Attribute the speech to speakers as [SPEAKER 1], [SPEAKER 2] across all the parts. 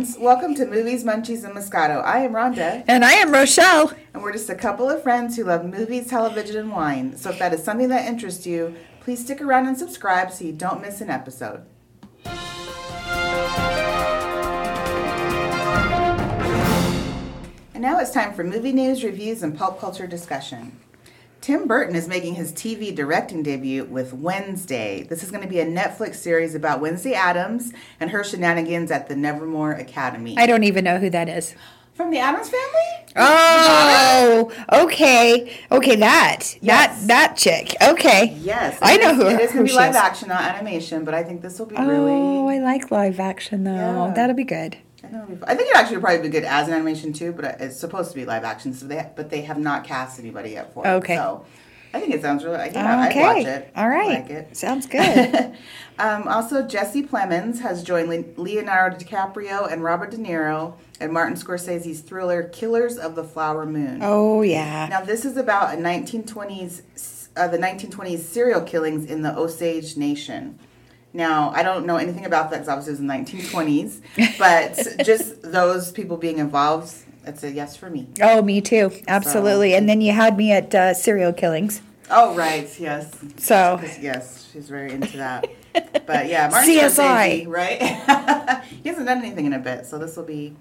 [SPEAKER 1] friends. Welcome to Movies, Munchies, and Moscato. I am Rhonda,
[SPEAKER 2] And I am Rochelle.
[SPEAKER 1] and we're just a couple of friends who love movies, television, and wine. So if that is something that interests you, please stick around and subscribe so you don't miss an episode. And now it's time for movie news, reviews, and pulp culture discussion. Tim Burton is making his TV directing debut with Wednesday. This is going to be a Netflix series about Wednesday Addams and her shenanigans at the Nevermore Academy.
[SPEAKER 2] I don't even know who that is.
[SPEAKER 1] From the Addams family?
[SPEAKER 2] Oh, okay, okay, that
[SPEAKER 1] Yes.
[SPEAKER 2] that that chick. Okay,
[SPEAKER 1] Yes.
[SPEAKER 2] I know who-
[SPEAKER 1] It is going to be live
[SPEAKER 2] is.
[SPEAKER 1] action, not animation, but I think this will be
[SPEAKER 2] Oh,
[SPEAKER 1] really.
[SPEAKER 2] Oh, I like live action though.
[SPEAKER 1] Yeah.
[SPEAKER 2] That'll be good.
[SPEAKER 1] I, know, it'll I think it actually would probably be good as an animation too, but it's supposed to be live action, so they but they have not cast anybody yet for it.
[SPEAKER 2] Okay.
[SPEAKER 1] So I think it sounds really. Yeah,
[SPEAKER 2] okay,
[SPEAKER 1] I'd watch it.
[SPEAKER 2] All right.
[SPEAKER 1] I like it.
[SPEAKER 2] sounds good.
[SPEAKER 1] um, also, Jesse Plemons has joined Leonardo DiCaprio and Robert De Niro and Martin Scorsese's thriller "Killers of the Flower Moon."
[SPEAKER 2] oh yeah.
[SPEAKER 1] Now, this is about a 1920s, uh, the 1920s serial killings in the Osage Nation. Now, I don't know anything about that because obviously it was the 1920s, but just those people being involved, it's a yes for me.
[SPEAKER 2] Oh, me too. Absolutely. And then you had me at uh, serial killings.
[SPEAKER 1] Oh, right, yes.
[SPEAKER 2] So
[SPEAKER 1] Yes, she's very into that. But yeah, Martin
[SPEAKER 2] CSI.
[SPEAKER 1] Scorsese, right? he hasn't done anything in a bit, so this will be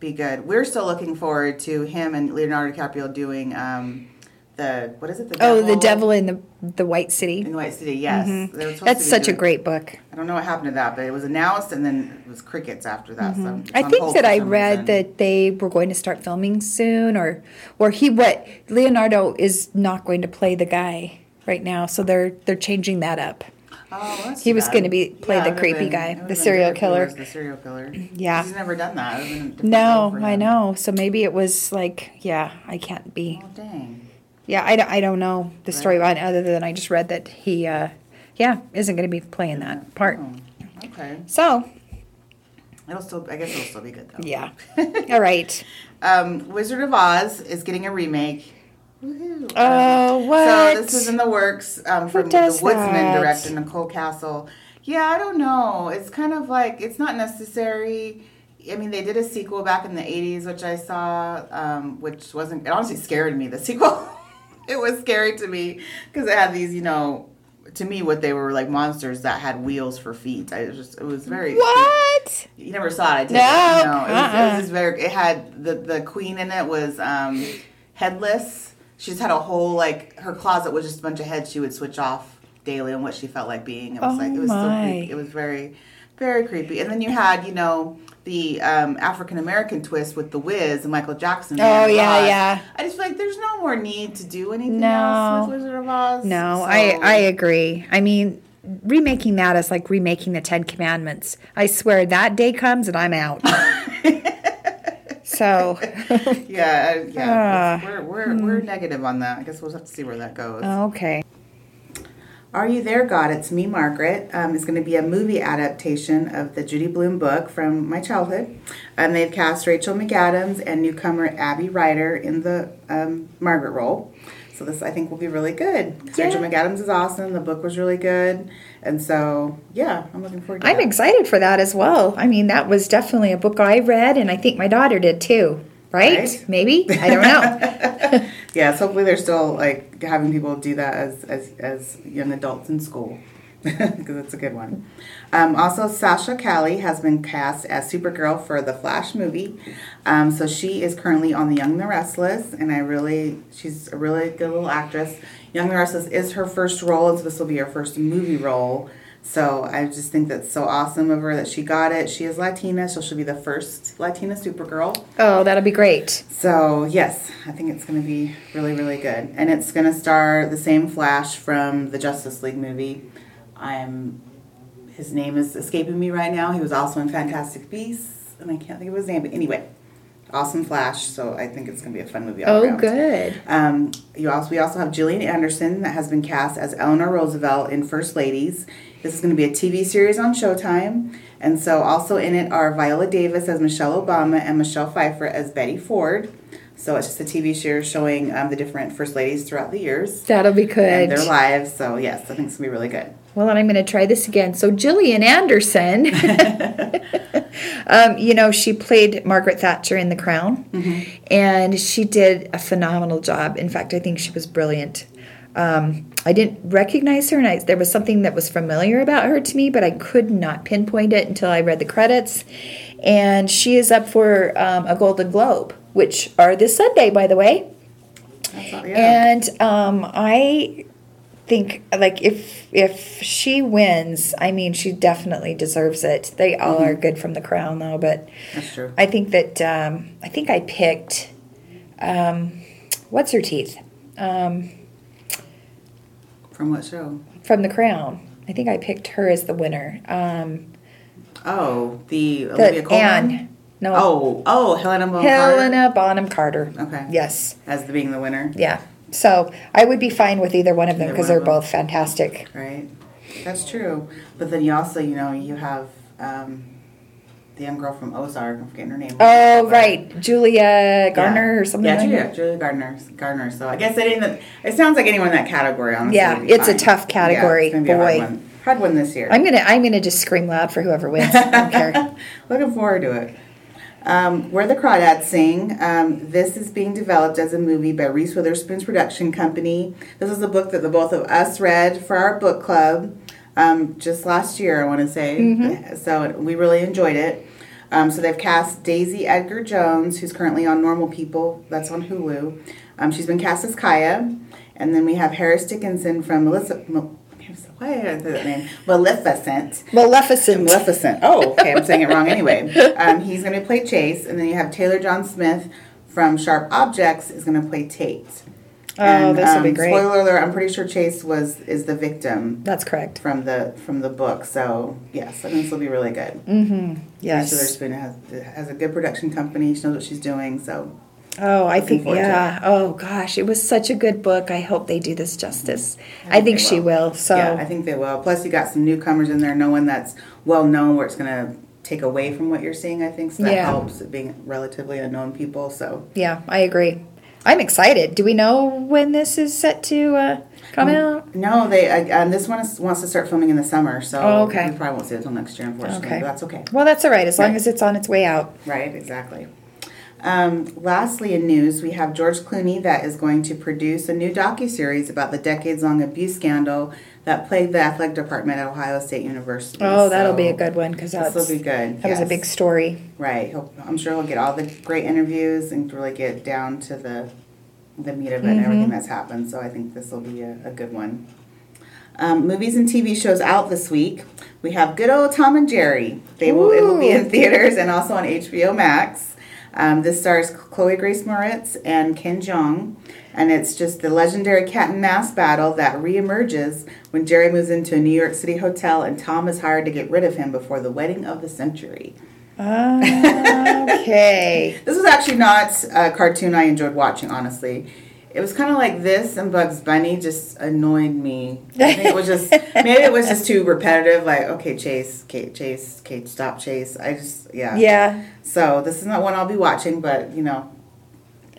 [SPEAKER 1] be good. We're still looking forward to him and Leonardo DiCaprio doing um, the what is it? The
[SPEAKER 2] oh, the devil in the the White City.
[SPEAKER 1] in the White City. Yes, They were supposed to
[SPEAKER 2] That's such a great book.
[SPEAKER 1] I don't know what happened to that, but it was announced and then it was crickets after that.
[SPEAKER 2] Mm-hmm. I think that I read
[SPEAKER 1] reason.
[SPEAKER 2] that they were going to start filming soon, or or he what Leonardo is not going to play the guy right now, so they're they're changing that up.
[SPEAKER 1] Oh, that's
[SPEAKER 2] he was gonna be- play
[SPEAKER 1] Yeah,
[SPEAKER 2] the creepy
[SPEAKER 1] been-
[SPEAKER 2] guy, the serial
[SPEAKER 1] good if he
[SPEAKER 2] killer.
[SPEAKER 1] The serial killer.
[SPEAKER 2] Yeah.
[SPEAKER 1] he's never done that. It would've been a different role
[SPEAKER 2] No, I know. So maybe it was like, yeah, I can't be.
[SPEAKER 1] Oh dang.
[SPEAKER 2] Yeah, I, don't- I don't know the story storyline other than I just read that he, uh, yeah, isn't going to be playing that part.
[SPEAKER 1] Oh, okay.
[SPEAKER 2] So,
[SPEAKER 1] It'll still. I guess it'll still be good though.
[SPEAKER 2] yeah. All right.
[SPEAKER 1] Um, Wizard of Oz is getting a remake. Woohoo.
[SPEAKER 2] Oh,
[SPEAKER 1] So
[SPEAKER 2] what?
[SPEAKER 1] this is in the works um, from the Woodsman
[SPEAKER 2] that?
[SPEAKER 1] director Nicole Kassell. Yeah, I don't know. It's kind of like it's not necessary. I mean, they did a sequel back in the '80s, which I saw, um, which wasn't. It honestly scared me. The sequel, it was scary to me because it had these, you know, to me, what they were like monsters that had wheels for feet. I just, it was very.
[SPEAKER 2] What?
[SPEAKER 1] You never saw it, I did.
[SPEAKER 2] No,
[SPEAKER 1] no. It was, it
[SPEAKER 2] uh-uh.
[SPEAKER 1] was just very. It had the the queen in it was um, headless. She just had a whole like her closet was just a bunch of heads she would switch off daily on what she felt like being. It was
[SPEAKER 2] Oh
[SPEAKER 1] like it was so creepy. It was very, very creepy. And then you had you know the um, African American twist with the Wiz and Michael Jackson.
[SPEAKER 2] Oh, yeah,
[SPEAKER 1] Oz.
[SPEAKER 2] yeah.
[SPEAKER 1] I just feel like there's no more need to do anything
[SPEAKER 2] No.
[SPEAKER 1] else with Wizard of Oz.
[SPEAKER 2] No,
[SPEAKER 1] So-
[SPEAKER 2] I, I agree. I mean, remaking that is like remaking the Ten Commandments. I swear that day comes and I'm out. so,
[SPEAKER 1] yeah, yeah.
[SPEAKER 2] Ah.
[SPEAKER 1] we're we're, we're negative on that. I guess we'll have to see where that goes.
[SPEAKER 2] okay.
[SPEAKER 1] Are You There, God? It's Me, Margaret. Um, it's going to be a movie adaptation of the Judy Blume book from my childhood. And they've cast Rachel McAdams and newcomer Abby Ryder in the um, Margaret role. So this, I think, will be really good. 'Cause Rachel McAdams is awesome. The book was really good. And so, yeah, I'm looking forward to it.
[SPEAKER 2] I'm
[SPEAKER 1] that.
[SPEAKER 2] excited for that as well. I mean, that was definitely a book I read, and I think my daughter did too. Right?
[SPEAKER 1] Right.
[SPEAKER 2] Maybe? I don't know.
[SPEAKER 1] Yes, hopefully they're still like having people do that as as, as young adults in school because it's a good one. Um, also, Sasha Calle has been cast as Supergirl for the Flash movie. Um, so she is currently on The Young and the Restless, and I really she's a really good little actress. Young and the Restless is her first role, and so this will be her first movie role. So I just think that's so awesome of her that she got it. She is Latina, so she'll be the first Latina Supergirl.
[SPEAKER 2] oh, that'll be great.
[SPEAKER 1] So yes, I think it's going to be really, really good, and it's going to star the same Flash from the Justice League movie. I'm, his name is escaping me right now. He was also in Fantastic Beasts, and I can't think of his name. But anyway, awesome Flash. So I think it's going to be a fun movie. All
[SPEAKER 2] Oh,
[SPEAKER 1] around.
[SPEAKER 2] good.
[SPEAKER 1] Um, you also we also have Gillian Anderson that has been cast as Eleanor Roosevelt in First Ladies. This is going to be a TV series on Showtime, and so also in it are Viola Davis as Michelle Obama and Michelle Pfeiffer as Betty Ford. So it's just a TV series showing um, the different First Ladies throughout the years
[SPEAKER 2] That'll be good.
[SPEAKER 1] and their lives. So yes, I think it's gonna be really good.
[SPEAKER 2] Well, and I'm going to try this again. So, Gillian Anderson, um, you know, she played Margaret Thatcher in The Crown, and she did a phenomenal job. In fact, I think she was brilliant. Um, I didn't recognize her, and I, there was something that was familiar about her to me, but I could not pinpoint it until I read the credits. And she is up for um, a Golden Globe, which are this Sunday, by the way.
[SPEAKER 1] That's all, yeah.
[SPEAKER 2] And um, I think like if if she wins, I mean she definitely deserves it. They all are good from the crown though, but
[SPEAKER 1] That's true.
[SPEAKER 2] I think that um, I think I picked um, what's her teeth um,
[SPEAKER 1] From what show?
[SPEAKER 2] from the crown. I think I picked her as the winner. Um,
[SPEAKER 1] Oh, the Olivia
[SPEAKER 2] the
[SPEAKER 1] Colman.
[SPEAKER 2] Anne. No,
[SPEAKER 1] Oh, oh, Helena Bonham Carter
[SPEAKER 2] Helena Bonham Carter.
[SPEAKER 1] Okay.
[SPEAKER 2] Yes.
[SPEAKER 1] as the, being the winner,
[SPEAKER 2] Yeah. So I would be fine with either one of them because they're both fantastic.
[SPEAKER 1] right? That's true. But then you also, you know, you have um, the young girl from Ozark. I'm forgetting her name.
[SPEAKER 2] Oh, right. Julia Garner
[SPEAKER 1] Yeah.
[SPEAKER 2] or something
[SPEAKER 1] Yeah,
[SPEAKER 2] like
[SPEAKER 1] Julia,
[SPEAKER 2] that.
[SPEAKER 1] Julia Gardner. Gardner. So I guess it ain't. It sounds like anyone in that category. Honestly,
[SPEAKER 2] Yeah, it's a tough category,
[SPEAKER 1] Yeah, it's gonna be a hard
[SPEAKER 2] boy.
[SPEAKER 1] one. Hard one this year.
[SPEAKER 2] I'm gonna I'm gonna just scream loud for whoever wins. I don't care.
[SPEAKER 1] Looking forward to it. Um, Where the Crawdads Sing. Um, this is being developed as a movie by Reese Witherspoon's production company. This is a book that the both of us read for our book club um, just last year, I want to say. So we really enjoyed it. Um, so they've cast Daisy Edgar Jones, who's currently on Normal People. That's on Hulu. Um, she's been cast as Kya. And then we have Harris Dickinson from Melissa. Mel- why did I say that name? Maleficent.
[SPEAKER 2] Maleficent.
[SPEAKER 1] Maleficent. Oh, okay. I'm saying it wrong anyway. Um, he's going to play Chase, and then you have Taylor John Smith from Sharp Objects is going to play Tate.
[SPEAKER 2] Oh,
[SPEAKER 1] And,
[SPEAKER 2] this will be
[SPEAKER 1] um,
[SPEAKER 2] great.
[SPEAKER 1] Spoiler alert: I'm pretty sure Chase was is the victim
[SPEAKER 2] That's correct.
[SPEAKER 1] from the from the book. So yes, I think this will be really good.
[SPEAKER 2] Mm-hmm.
[SPEAKER 1] Reese
[SPEAKER 2] Yes.
[SPEAKER 1] Witherspoon has has a good production company. She knows what she's doing. So
[SPEAKER 2] Oh, I think yeah. Oh gosh, it was such a good book. I hope they do this justice.
[SPEAKER 1] I
[SPEAKER 2] I
[SPEAKER 1] think
[SPEAKER 2] think
[SPEAKER 1] they
[SPEAKER 2] she
[SPEAKER 1] will.
[SPEAKER 2] will. So
[SPEAKER 1] yeah, I think they will. Plus, you got some newcomers in there. No one that's well known, where it's going to take away from what you're seeing. I think so. That
[SPEAKER 2] Yeah.
[SPEAKER 1] helps being relatively unknown people. So.
[SPEAKER 2] yeah, I agree. I'm excited. Do we know when this is set to uh, come out?
[SPEAKER 1] No, they. Uh, um, this one is, wants to start filming in the summer, so
[SPEAKER 2] Oh, okay.
[SPEAKER 1] we probably won't see it until next year, unfortunately.
[SPEAKER 2] Okay.
[SPEAKER 1] But that's okay.
[SPEAKER 2] Well, that's all right as long
[SPEAKER 1] Right.
[SPEAKER 2] as it's on its way out.
[SPEAKER 1] Right, exactly. Um, lastly, in news, we have George Clooney that is going to produce a new docu-series about the decades-long abuse scandal that plagued the athletic department at Ohio State University.
[SPEAKER 2] Oh, that'll be a good one because that's
[SPEAKER 1] will be good.
[SPEAKER 2] that was a big story.
[SPEAKER 1] Right. He'll, I'm sure he'll get all the great interviews and really get down to the the meat of it and
[SPEAKER 2] Mm-hmm.
[SPEAKER 1] everything that's happened. So I think this will be a, a good one. Um, movies and TV shows out this week. We have good old Tom and Jerry. They will it will be in theaters and also on HBO Max. Um, this stars Chloe Grace Moretz and Ken Jeong, and it's just the legendary cat and mouse battle that reemerges when Jerry moves into a New York City hotel and Tom is hired to get rid of him before the wedding of the century.
[SPEAKER 2] Okay.
[SPEAKER 1] This was actually not a cartoon I enjoyed watching, honestly. It was kind of like this and Bugs Bunny just annoyed me. I think it was just, maybe it was just too repetitive. Like, okay, Chase, Kate, Chase, Kate, stop, Chase. I just, yeah.
[SPEAKER 2] yeah.
[SPEAKER 1] So this is not one I'll be watching, but, you know,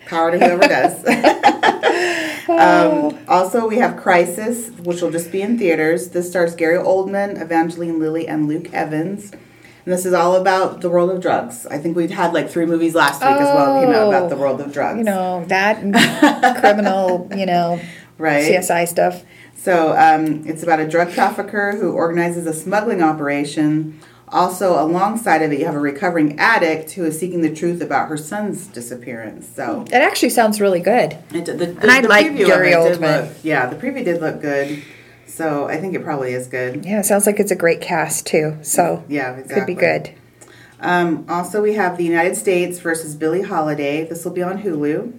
[SPEAKER 1] power to whoever does. um, also, we have Crisis, which will just be in theaters. This stars Gary Oldman, Evangeline Lilly, and Luke Evans. And this is all about the world of drugs. I think we've had like three movies last week as well came out about the world of drugs.
[SPEAKER 2] You know that criminal. You know
[SPEAKER 1] right?
[SPEAKER 2] CSI stuff.
[SPEAKER 1] So um, it's about a drug trafficker who organizes a smuggling operation. Also, alongside of it, you have a recovering addict who is seeking the truth about her son's disappearance. So,
[SPEAKER 2] It actually sounds really good.
[SPEAKER 1] it, the, the,
[SPEAKER 2] And I like
[SPEAKER 1] preview of
[SPEAKER 2] Gary Oldman.
[SPEAKER 1] look- yeah, the preview did look good. So I think it probably is good.
[SPEAKER 2] Yeah, it sounds like it's a great cast too. So
[SPEAKER 1] Yeah, exactly.
[SPEAKER 2] could be good.
[SPEAKER 1] Um, also, we have the United States versus Billie Holiday. This will be on Hulu.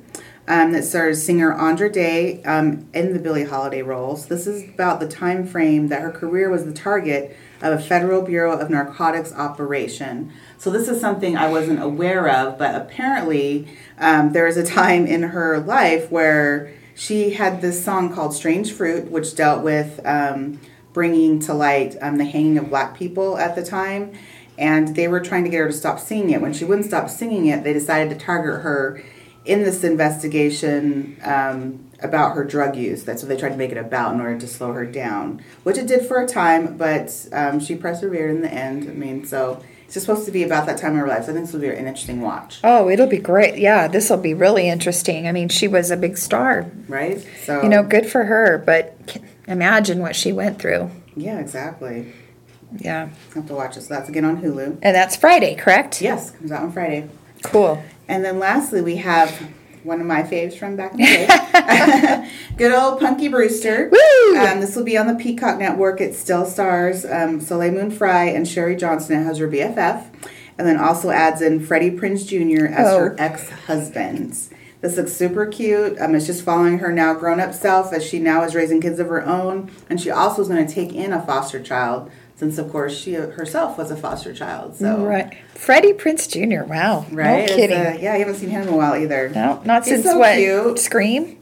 [SPEAKER 1] Um, that stars singer Andra Day um, in the Billie Holiday roles. This is about the time frame that her career was the target of a Federal Bureau of Narcotics operation. So this is something I wasn't aware of, but apparently um, there was a time in her life where she had this song called "Strange Fruit," which dealt with um, bringing to light um, the hanging of black people at the time and they were trying to get her to stop singing it. When she wouldn't stop singing it, they decided to target her in this investigation um, about her drug use. That's what they tried to make it about in order to slow her down, which it did for a time, but um, she persevered in the end. I mean, so it's just supposed to be about that time in her life. So I think this will be an interesting watch,
[SPEAKER 2] Oh, it'll be great. Yeah, this will be really interesting. I mean, she was a big star.
[SPEAKER 1] right? So
[SPEAKER 2] You know, good for her, but imagine what she went through.
[SPEAKER 1] yeah, exactly.
[SPEAKER 2] Yeah.
[SPEAKER 1] have to watch it. So that's again on Hulu.
[SPEAKER 2] And that's Friday, correct?
[SPEAKER 1] Yes, comes out on Friday.
[SPEAKER 2] Cool.
[SPEAKER 1] And then lastly, we have one of my faves from back in the day. Good old Punky Brewster.
[SPEAKER 2] Woo!
[SPEAKER 1] Um, this will be on the Peacock Network. It still stars um, Soleil Moon Frye and Cherie Johnson as her BFF. And then also adds in Freddie Prinze Jr. as
[SPEAKER 2] Oh.
[SPEAKER 1] her ex husband. This looks super cute. Um, it's just following her now grown up self as she now is raising kids of her own. And she also is going to take in a foster child since, of course, she herself was a foster child. So,
[SPEAKER 2] Right. Freddie Prinze Jr. Wow.
[SPEAKER 1] Right?
[SPEAKER 2] No kidding.
[SPEAKER 1] uh, yeah, I haven't seen him in a while either.
[SPEAKER 2] no, not
[SPEAKER 1] He's
[SPEAKER 2] since
[SPEAKER 1] so
[SPEAKER 2] what?
[SPEAKER 1] cute.
[SPEAKER 2] Scream?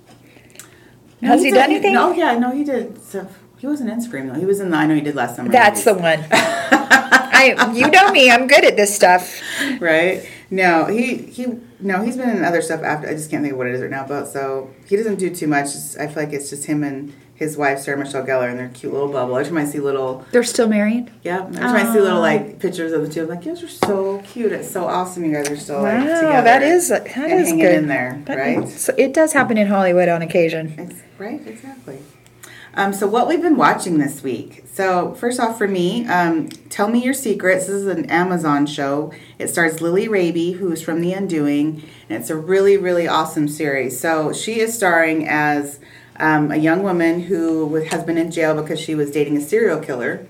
[SPEAKER 1] No,
[SPEAKER 2] Has he, done anything?
[SPEAKER 1] No, yeah, no, he did. So he wasn't in Scream though. He was in the I know you did last summer.
[SPEAKER 2] That's the one. I you know me, I'm good at this stuff.
[SPEAKER 1] right. No, he he no, he's been in other stuff after. I just can't think of what it is right now. But so he doesn't do too much. I feel like it's just him and his wife Sarah Michelle Gellar and their cute little bubble. Every time I see little,
[SPEAKER 2] They're still married?
[SPEAKER 1] yeah, every time I see little like pictures of the two, I'm like, you guys are so cute. It's so awesome. You guys are still like
[SPEAKER 2] Wow,
[SPEAKER 1] together.
[SPEAKER 2] that is that is
[SPEAKER 1] hanging
[SPEAKER 2] good.
[SPEAKER 1] in there,
[SPEAKER 2] That-
[SPEAKER 1] right?
[SPEAKER 2] so it does happen in Hollywood on occasion.
[SPEAKER 1] Ex- Right, exactly. Um, so, what we've been watching this week. So, first off, for me, um, Tell Me Your Secrets. This is an Amazon show. It stars Lily Rabe, who's from The Undoing, and it's a really, really awesome series. So, she is starring as um, a young woman who has been in jail because she was dating a serial killer.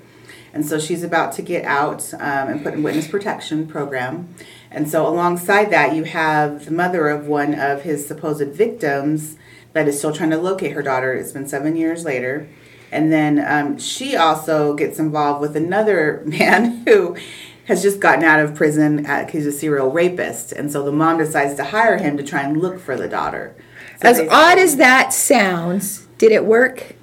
[SPEAKER 1] And so she's about to get out um, and put in witness protection program. And so alongside that, you have the mother of one of his supposed victims that is still trying to locate her daughter. It's been seven years later. And then um, she also gets involved with another man who has just gotten out of prison. At, he's a serial rapist. And so the mom decides to hire him to try and look for the daughter.
[SPEAKER 2] As odd as that sounds, did it work?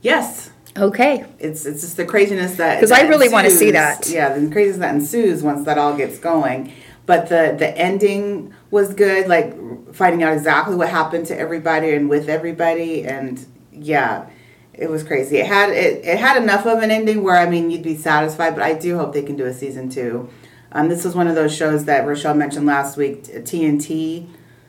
[SPEAKER 1] Yes,
[SPEAKER 2] Okay.
[SPEAKER 1] it's it's just the craziness that
[SPEAKER 2] because I really wanna see that.
[SPEAKER 1] Yeah, the craziness that ensues once that all gets going. But the the ending was good, like finding out exactly what happened to everybody and with everybody, and yeah, it was crazy. It had it, it had enough of an ending where I mean you'd be satisfied, but I do hope they can do a season two. Um, this was one of those shows that Rochelle mentioned last week. TNT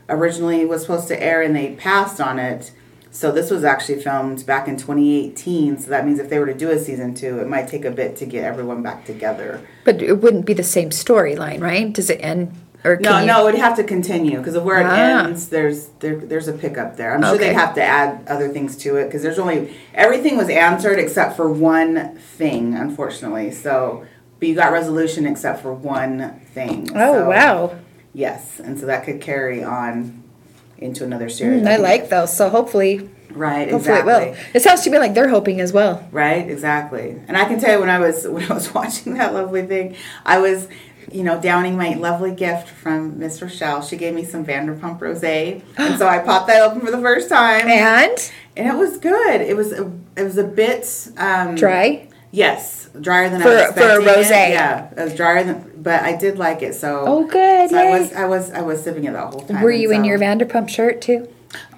[SPEAKER 1] originally was supposed to air, and they passed on it. So this was actually filmed back in 2018. So that means if they were to do a season two, it might take a bit to get everyone back together.
[SPEAKER 2] But it wouldn't be the same storyline, right? Does it end or
[SPEAKER 1] No,
[SPEAKER 2] you-
[SPEAKER 1] no, it'd have to continue because of where it
[SPEAKER 2] Ah.
[SPEAKER 1] ends. There's there, there's a pickup there. I'm sure
[SPEAKER 2] Okay.
[SPEAKER 1] they'd have to add other things to it because there's only everything was answered except for one thing, unfortunately. So, but you got resolution except for one thing.
[SPEAKER 2] Oh
[SPEAKER 1] So,
[SPEAKER 2] wow.
[SPEAKER 1] Yes, and so that could carry on into another series.
[SPEAKER 2] Mm, I like those. So hopefully
[SPEAKER 1] Right,
[SPEAKER 2] hopefully
[SPEAKER 1] exactly.
[SPEAKER 2] it will. It sounds to me like they're hoping as well.
[SPEAKER 1] Right, exactly. And I can tell you when I was when I was watching that lovely thing, I was, you know, downing my lovely gift from Miss Rochelle. She gave me some Vanderpump Rosé, and so I popped that open for the first time,
[SPEAKER 2] And
[SPEAKER 1] and it was good. It was a, it was a bit um,
[SPEAKER 2] dry.
[SPEAKER 1] Yes, drier than
[SPEAKER 2] For-
[SPEAKER 1] I was
[SPEAKER 2] for a rosé.
[SPEAKER 1] Yeah, it was drier than, but I did like it. So
[SPEAKER 2] Oh good.
[SPEAKER 1] So I was I was I was sipping it the whole time.
[SPEAKER 2] Were you in your Vanderpump shirt too?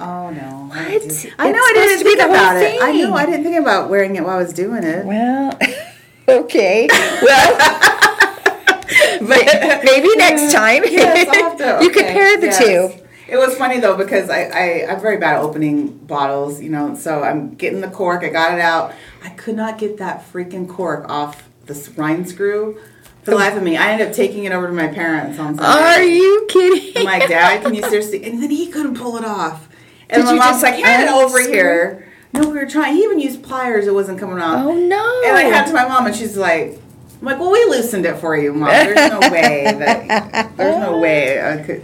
[SPEAKER 1] Oh no!
[SPEAKER 2] What?
[SPEAKER 1] I, I know I didn't think about it. I know. I didn't think about wearing it while I was doing it.
[SPEAKER 2] Well, okay. Well, but maybe next time
[SPEAKER 1] Yes, to-
[SPEAKER 2] you
[SPEAKER 1] okay,
[SPEAKER 2] compare the
[SPEAKER 1] yes.
[SPEAKER 2] two.
[SPEAKER 1] It was funny though because I, I I'm very bad at opening bottles, you know. So I'm getting the cork. I got it out. I could not get that freaking cork off the s- rind screw for the life of me. I ended up taking it over to my parents on Sunday.
[SPEAKER 2] Are you kidding?
[SPEAKER 1] I'm like, Dad, can you seriously? And then he couldn't pull it off. And
[SPEAKER 2] Did
[SPEAKER 1] my
[SPEAKER 2] you
[SPEAKER 1] mom's
[SPEAKER 2] just
[SPEAKER 1] like, hand it over
[SPEAKER 2] unscrew?
[SPEAKER 1] here. No, we were trying. He even used pliers. It wasn't coming off.
[SPEAKER 2] Oh no!
[SPEAKER 1] And I had to my mom, and she's like, I'm like, well, we loosened it for you, mom. There's no way that there's no way I could.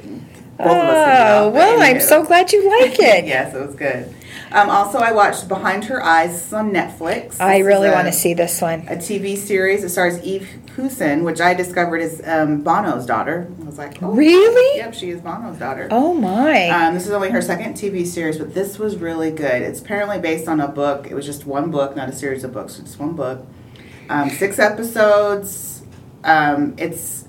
[SPEAKER 1] Both of us
[SPEAKER 2] Oh well, I'm so glad you like it.
[SPEAKER 1] yes, it was good. Um, also, I watched Behind Her Eyes This is on Netflix.
[SPEAKER 2] I really want to see this one.
[SPEAKER 1] a TV series. It stars Eve Hewson, which I discovered is um, Bono's daughter. I was like, oh,
[SPEAKER 2] Really?
[SPEAKER 1] Yep, she is Bono's daughter.
[SPEAKER 2] Oh my!
[SPEAKER 1] Um, this is only her second TV series, but this was really good. It's apparently based on a book. It was just one book, not a series of books, just one book. Um, six episodes. Um, it's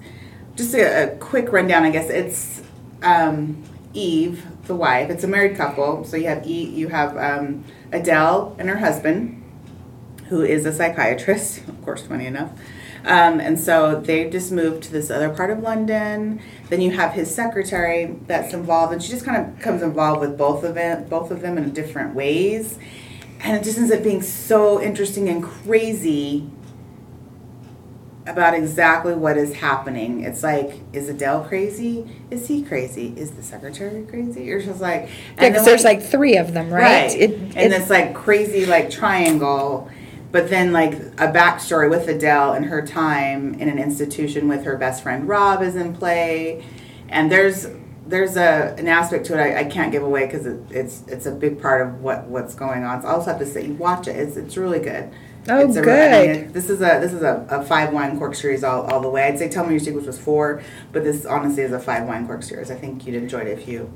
[SPEAKER 1] just a, a quick rundown, I guess. It's um, Eve, the wife. It's a married couple. So you have e, you have um, Adele and her husband, who is a psychiatrist, of course, funny enough. Um, and so they just moved to this other part of London. Then you have his secretary that's involved, and she just kind of becomes involved with both of it, both of them in different ways. And it just ends up being so interesting and crazy about exactly what is happening. It's like, is Adele crazy? Is he crazy? Is the secretary crazy? Or just like,
[SPEAKER 2] yeah, because there's like three of them, right?
[SPEAKER 1] right. It, and it, this like crazy like triangle, but then like a backstory with Adele and her time in an institution with her best friend Rob is in play, and there's there's a an aspect to it I, I can't give away because it, it's it's a big part of what what's going on. So I also have to say, you watch it. It's it's really good.
[SPEAKER 2] Oh,
[SPEAKER 1] it's a,
[SPEAKER 2] good.
[SPEAKER 1] I mean, this is a this is a, a five wine cork series all, all the way. I'd say Tell Me Your Secrets was four, but this honestly is a five wine cork series. I think you'd enjoy it if you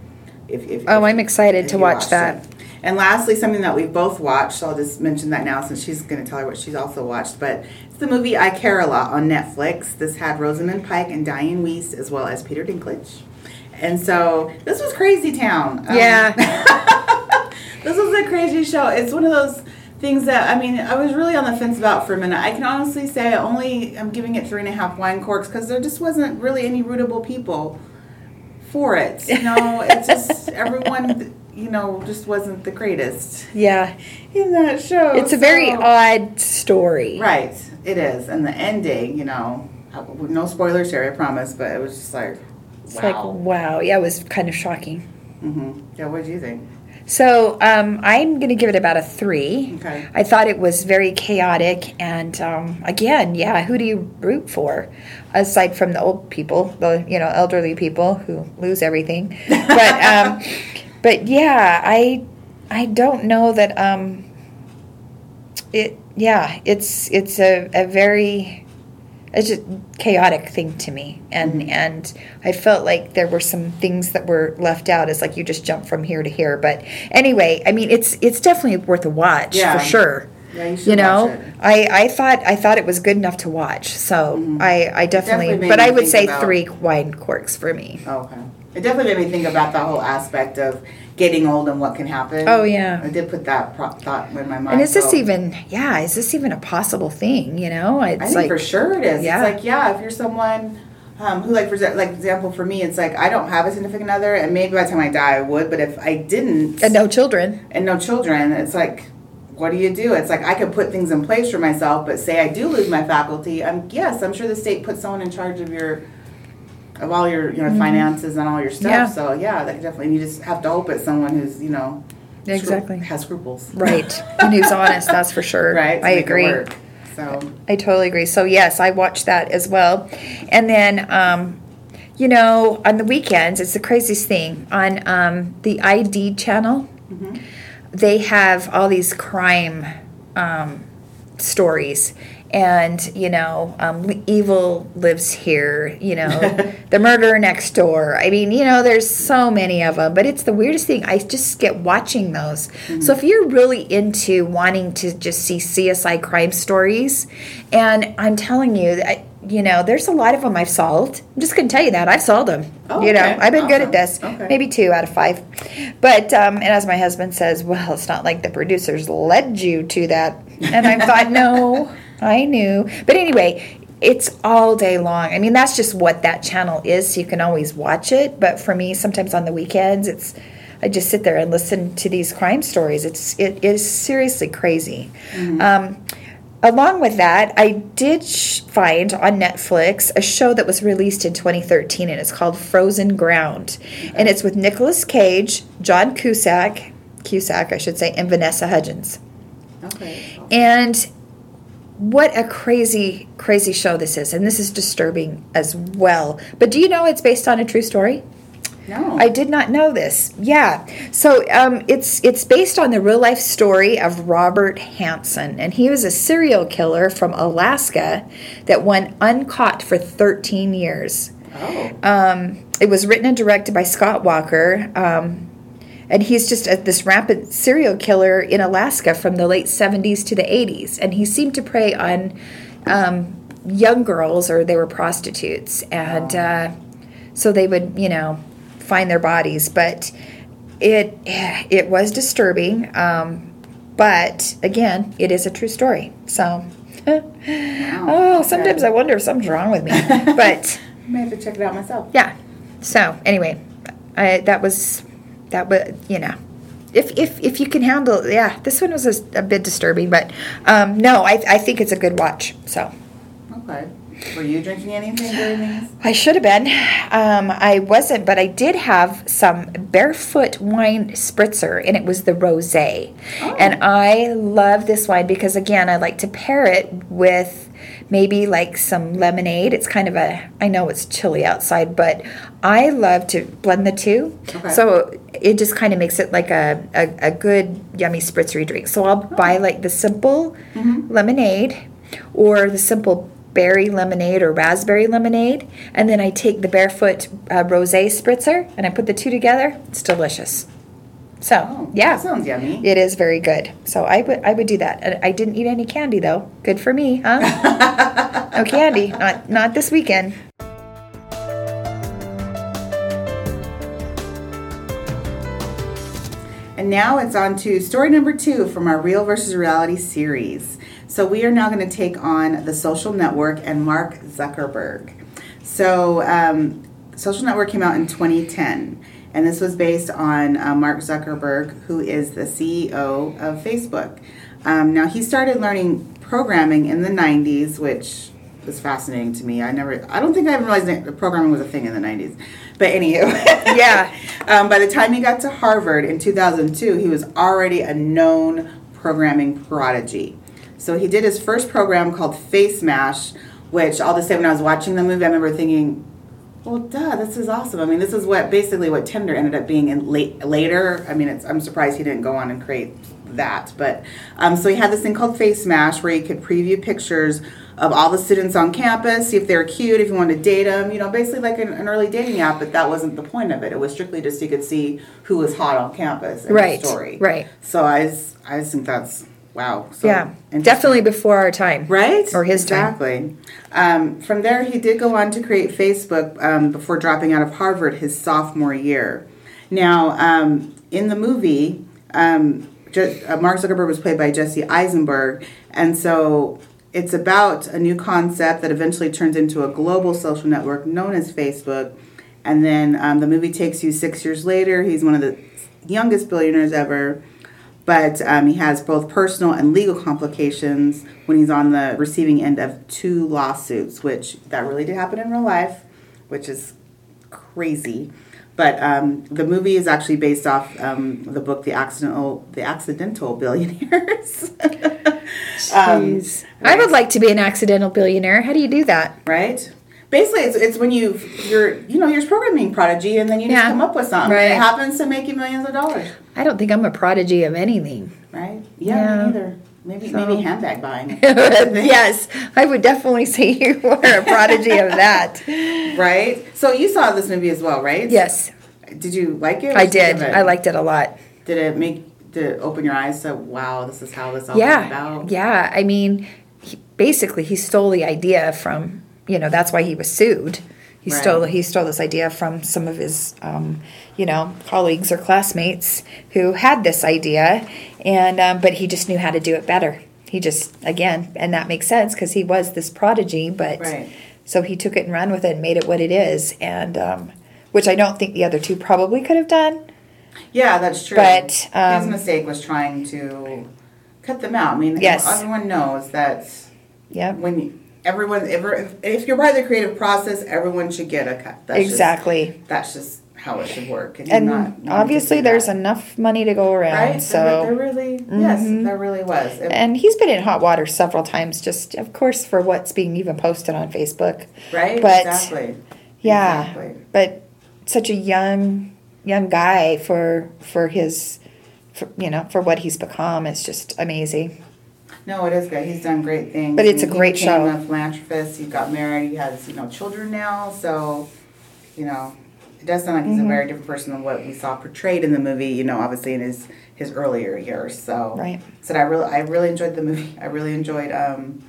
[SPEAKER 1] if, if
[SPEAKER 2] oh,
[SPEAKER 1] if,
[SPEAKER 2] I'm excited to watch that.
[SPEAKER 1] It. And lastly, something that we've both watched. So I'll just mention that now since she's going to tell her what she's also watched. But it's the movie I Care a Lot on Netflix. This had Rosamund Pike and Dianne Wiest as well as Peter Dinklage. And so this was Crazy Town.
[SPEAKER 2] Um, yeah.
[SPEAKER 1] this was a crazy show. It's one of those things that I mean I was really on the fence about for a minute. I can honestly say I only I'm giving it three and a half wine corks because there just wasn't really any rootable people for it. You know, it's just everyone you know just wasn't the greatest.
[SPEAKER 2] Yeah,
[SPEAKER 1] in that show.
[SPEAKER 2] It's a so, very odd story.
[SPEAKER 1] Right, it is, and the ending. You know, no spoilers here, I promise, but it was just like.
[SPEAKER 2] It's wow. like wow, yeah, it was kind of shocking.
[SPEAKER 1] Mm-hmm. Yeah, what do you think?
[SPEAKER 2] So um, I'm going to give it about a three.
[SPEAKER 1] Okay.
[SPEAKER 2] I thought it was very chaotic, and um, again, yeah, who do you root for, aside from the old people, the you know elderly people who lose everything? But um, but yeah, I I don't know that um, it. Yeah, it's it's a, a very it's just chaotic thing to me. And mm-hmm. and i felt like there were some things that were left out. As like you just jump from here to here. But anyway i mean it's it's definitely worth a watch
[SPEAKER 1] yeah.
[SPEAKER 2] for sure.
[SPEAKER 1] Yeah, you,
[SPEAKER 2] you know? i i thought i thought it was good enough to watch. So mm-hmm. i i definitely, definitely but i would say about, three wine corks for me.
[SPEAKER 1] Okay it definitely made me think about the whole aspect of getting old and what can happen.
[SPEAKER 2] Oh yeah,
[SPEAKER 1] I did put that pro- thought in my mind.
[SPEAKER 2] And is this so. even? Yeah, is this even a possible thing? You know,
[SPEAKER 1] it's I think like, for sure it is. Yeah. It's like yeah, if you're someone. Um, who like for like example for me it's like I don't have a significant other and maybe by the time I die I would but if I didn't
[SPEAKER 2] and no children
[SPEAKER 1] and no children it's like what do you do? It's like I could put things in place for myself, but say I do lose my faculty, I'm yes, I'm sure the state puts someone in charge of your of all your you know mm-hmm. finances and all your stuff. Yeah. So yeah, that definitely you just have to hope it's someone who's you know
[SPEAKER 2] exactly
[SPEAKER 1] scru- has scruples,
[SPEAKER 2] right? and who's honest. That's for sure.
[SPEAKER 1] Right.
[SPEAKER 2] I agree.
[SPEAKER 1] So
[SPEAKER 2] I totally agree. So yes, I watched that as well, and then. Um, you know, on the weekends, it's the craziest thing. On um, the ID channel, mm-hmm. they have all these crime um, stories and you know um, evil lives here you know the murderer next door i mean you know there's so many of them but it's the weirdest thing i just get watching those mm-hmm. so if you're really into wanting to just see csi crime stories and i'm telling you that you know, there's a lot of them I've solved. I'm just going to tell you that I've solved them.
[SPEAKER 1] Oh,
[SPEAKER 2] you know,
[SPEAKER 1] okay.
[SPEAKER 2] I've been
[SPEAKER 1] awesome.
[SPEAKER 2] good at this.
[SPEAKER 1] Okay.
[SPEAKER 2] Maybe two out of five. But um, and as my husband says, well, it's not like the producers led you to that. And I thought, no, I knew. But anyway, it's all day long. I mean, that's just what that channel is. So you can always watch it. But for me, sometimes on the weekends, it's I just sit there and listen to these crime stories. It's it is seriously crazy. Mm-hmm. Um, along with that, I did find on Netflix a show that was released in 2013, and it's called Frozen Ground, okay. and it's with Nicolas Cage, John Cusack, Cusack, I should say, and Vanessa Hudgens.
[SPEAKER 1] Okay.
[SPEAKER 2] And what a crazy, crazy show this is, and this is disturbing as well. But do you know it's based on a true story?
[SPEAKER 1] No,
[SPEAKER 2] I did not know this. Yeah, so um, it's it's based on the real life story of Robert Hansen, and he was a serial killer from Alaska that went uncaught for 13 years.
[SPEAKER 1] Oh.
[SPEAKER 2] Um, it was written and directed by Scott Walker. Um, and he's just a, this rampant serial killer in Alaska from the late 70s to the 80s. And he seemed to prey on um, young girls, or they were prostitutes. And uh, so they would, you know, find their bodies, but it it was disturbing. Um, but again, it is a true story. So, oh,
[SPEAKER 1] okay.
[SPEAKER 2] sometimes I wonder if something's wrong with me. but
[SPEAKER 1] I may have to check it out myself.
[SPEAKER 2] yeah. So anyway, I, that was that was you know. If, if, if you can handle yeah this one was a, a bit disturbing but um, no I, I think it's a good watch so
[SPEAKER 1] Okay. Were you drinking anything during these?
[SPEAKER 2] I should have been. Um, I wasn't, but I did have some barefoot wine spritzer, and it was the rosé.
[SPEAKER 1] Oh.
[SPEAKER 2] And I love this wine because, again, I like to pair it with maybe like some lemonade. It's kind of a, I know it's chilly outside, but I love to blend the two.
[SPEAKER 1] Okay.
[SPEAKER 2] So it just kind of makes it like a, a, a good, yummy spritzery drink. So I'll buy like the simple lemonade or the simple berry lemonade or raspberry lemonade, and then I take the barefoot uh, rosé spritzer and I put the two together. It's delicious. So
[SPEAKER 1] Oh,
[SPEAKER 2] yeah,
[SPEAKER 1] That sounds yummy.
[SPEAKER 2] it is very good. So I would I would do that. I didn't eat any candy though. Good for me, huh? no candy. Not not this weekend.
[SPEAKER 1] And now it's on to story number two from our Real versus Reality series. So we are now going to take on the social network and Mark Zuckerberg. So, um, Social Network came out in 2010, and this was based on uh, Mark Zuckerberg, who is the CEO of Facebook. Um, now, he started learning programming in the 90s, which was fascinating to me. I never, I don't think I even realized that programming was a thing in the 90s. But anywho,
[SPEAKER 2] Yeah.
[SPEAKER 1] um, by the time he got to Harvard in 2002, he was already a known programming prodigy. So he did his first program called Face Mash, which I'll just say when I was watching the movie, I remember thinking, well, duh, this is awesome. I mean, this is what basically what Tinder ended up being in late later. I mean, it's, I'm surprised he didn't go on and create that. But um, so he had this thing called Face Mash where you could preview pictures of all the students on campus, see if they were cute, if you wanted to date them. You know, basically like an, an early dating app. But that wasn't the point of it. It was strictly just you could see who was hot on campus. In
[SPEAKER 2] Right,
[SPEAKER 1] The story.
[SPEAKER 2] right.
[SPEAKER 1] So I, I just think that's wow. So
[SPEAKER 2] yeah. Definitely before our time.
[SPEAKER 1] Right?
[SPEAKER 2] Or his time.
[SPEAKER 1] exactly. Um, from there, he did go on to create Facebook um, before dropping out of Harvard his sophomore year. Now, um, in the movie, um, Je- uh, Mark Zuckerberg was played by Jesse Eisenberg, and so it's about a new concept that eventually turns into a global social network known as Facebook. And then um, the movie takes you six years later. He's one of the youngest billionaires ever but um, he has both personal and legal complications when he's on the receiving end of two lawsuits, which that really did happen in real life, which is crazy. But um, the movie is actually based off um, the book, The Accidental, The Accidental Billionaires. Um,
[SPEAKER 2] Jeez. I would like to be an accidental billionaire. How do you do that?
[SPEAKER 1] right? Basically, it's, it's when you you're you know you're a programming prodigy, and then you just come up with something.
[SPEAKER 2] Right.
[SPEAKER 1] It happens to make you millions of dollars,
[SPEAKER 2] I don't think I'm a prodigy of anything.
[SPEAKER 1] right? Yeah,
[SPEAKER 2] Yeah.
[SPEAKER 1] me neither. Maybe
[SPEAKER 2] So-
[SPEAKER 1] maybe handbag buying.
[SPEAKER 2] yes, I would definitely say you are a prodigy of that.
[SPEAKER 1] Right? So you saw this movie as well, right?
[SPEAKER 2] Yes,
[SPEAKER 1] Did you like it?
[SPEAKER 2] I
[SPEAKER 1] What'd you think
[SPEAKER 2] did.
[SPEAKER 1] it?
[SPEAKER 2] I liked it a lot.
[SPEAKER 1] Did it make did it open your eyes to wow, this is how this all came
[SPEAKER 2] Yeah,
[SPEAKER 1] about?
[SPEAKER 2] yeah. I mean, he, basically, he stole the idea from you know that's why he was sued. He
[SPEAKER 1] Right.
[SPEAKER 2] stole he stole this idea from some of his um, you know colleagues or classmates who had this idea, and um, but he just knew how to do it better. He just again, and that makes sense because he was this prodigy, but
[SPEAKER 1] Right.
[SPEAKER 2] so he took it and ran with it and made it what it is, and um, which I don't think the other two probably could have done.
[SPEAKER 1] Yeah, that's true.
[SPEAKER 2] But,
[SPEAKER 1] his
[SPEAKER 2] um,
[SPEAKER 1] mistake was trying to cut them out. I mean,
[SPEAKER 2] Yes.
[SPEAKER 1] everyone knows that
[SPEAKER 2] Yeah,
[SPEAKER 1] when you, everyone ever if you're part of the creative process, everyone should get a cut. That's
[SPEAKER 2] exactly.
[SPEAKER 1] Just, that's just how it should work. And, you're
[SPEAKER 2] and
[SPEAKER 1] not- no
[SPEAKER 2] obviously there's
[SPEAKER 1] that.
[SPEAKER 2] enough money to go around
[SPEAKER 1] right.
[SPEAKER 2] so
[SPEAKER 1] there, there really yes,
[SPEAKER 2] Mhm.
[SPEAKER 1] there really was. It-
[SPEAKER 2] and he's been in hot water several times just of course for what's being even posted on facebook
[SPEAKER 1] right.
[SPEAKER 2] but-
[SPEAKER 1] exactly.
[SPEAKER 2] yeah
[SPEAKER 1] Exactly.
[SPEAKER 2] but such a young young guy for for his for, you know for what he's become it's just amazing
[SPEAKER 1] No, it is good. He's done great things.
[SPEAKER 2] But it's a great
[SPEAKER 1] he became
[SPEAKER 2] show.
[SPEAKER 1] A philanthropist. He got married. He has you know children now. So, you know, it does sound like
[SPEAKER 2] Mm-hmm.
[SPEAKER 1] he's a very different person than what we saw portrayed in the movie. You know, obviously in his his earlier years. So,
[SPEAKER 2] Right.
[SPEAKER 1] So I really I really enjoyed the movie. I really enjoyed um,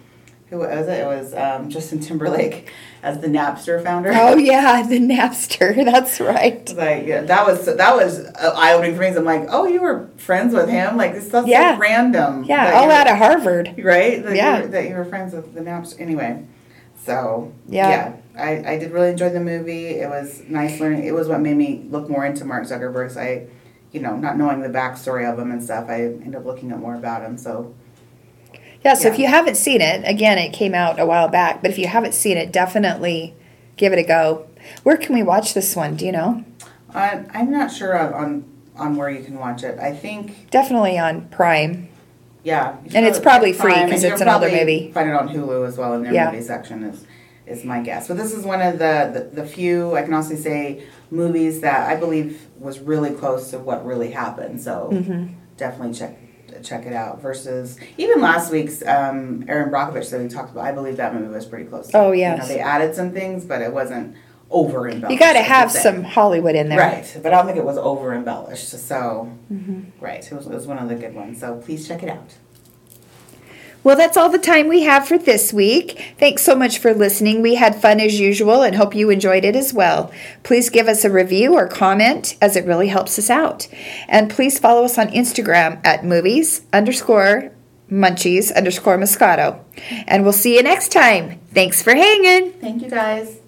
[SPEAKER 1] who was it? It was um, Justin Timberlake as the Napster founder.
[SPEAKER 2] Oh yeah, the Napster. That's right.
[SPEAKER 1] Like yeah, that was that was eye opening for me. I'm like, oh, you were friends with him? Like this stuff's
[SPEAKER 2] Yeah.
[SPEAKER 1] so random.
[SPEAKER 2] Yeah, all out of Harvard.
[SPEAKER 1] right. That
[SPEAKER 2] Yeah.
[SPEAKER 1] you were, that you were friends with the Napster. Anyway, so
[SPEAKER 2] Yeah.
[SPEAKER 1] I, I did really enjoy the movie. It was nice learning. It was what made me look more into Mark Zuckerberg. So I, you know, not knowing the backstory of him and stuff, I ended up looking up more about him. So
[SPEAKER 2] Yeah, so if you haven't seen it, again, it came out a while back, but if you haven't seen it, definitely give it a go. Where can we watch this one? Do you know?
[SPEAKER 1] uh, I'm not sure on, on on where you can watch it. I think
[SPEAKER 2] Definitely on Prime.
[SPEAKER 1] yeah,
[SPEAKER 2] And it's probably free
[SPEAKER 1] because
[SPEAKER 2] it's an older movie.
[SPEAKER 1] Find it on Hulu as well in their
[SPEAKER 2] Yeah.
[SPEAKER 1] movie section is is my guess. But this is one of the, the the few I can also say movies that I believe was really close to what really happened. So
[SPEAKER 2] Mm-hmm.
[SPEAKER 1] definitely check check it out. Versus even last week's um, Erin Brockovich that we talked about, I believe that movie was pretty close.
[SPEAKER 2] Oh,
[SPEAKER 1] you know, they added some things, but it wasn't over embellished.
[SPEAKER 2] You got to have some Hollywood in there.
[SPEAKER 1] Right, but I don't think it was over embellished. So,
[SPEAKER 2] Mm-hmm.
[SPEAKER 1] right, it was, it was one of the good ones. So please check it out.
[SPEAKER 2] Well, that's all the time we have for this week. Thanks so much for listening. We had fun as usual and hope you enjoyed it as well. Please give us a review or comment as it really helps us out. And please follow us on Instagram at movies underscore munchies underscore moscato. And we'll see you next time. Thanks for hanging.
[SPEAKER 1] Thank you guys.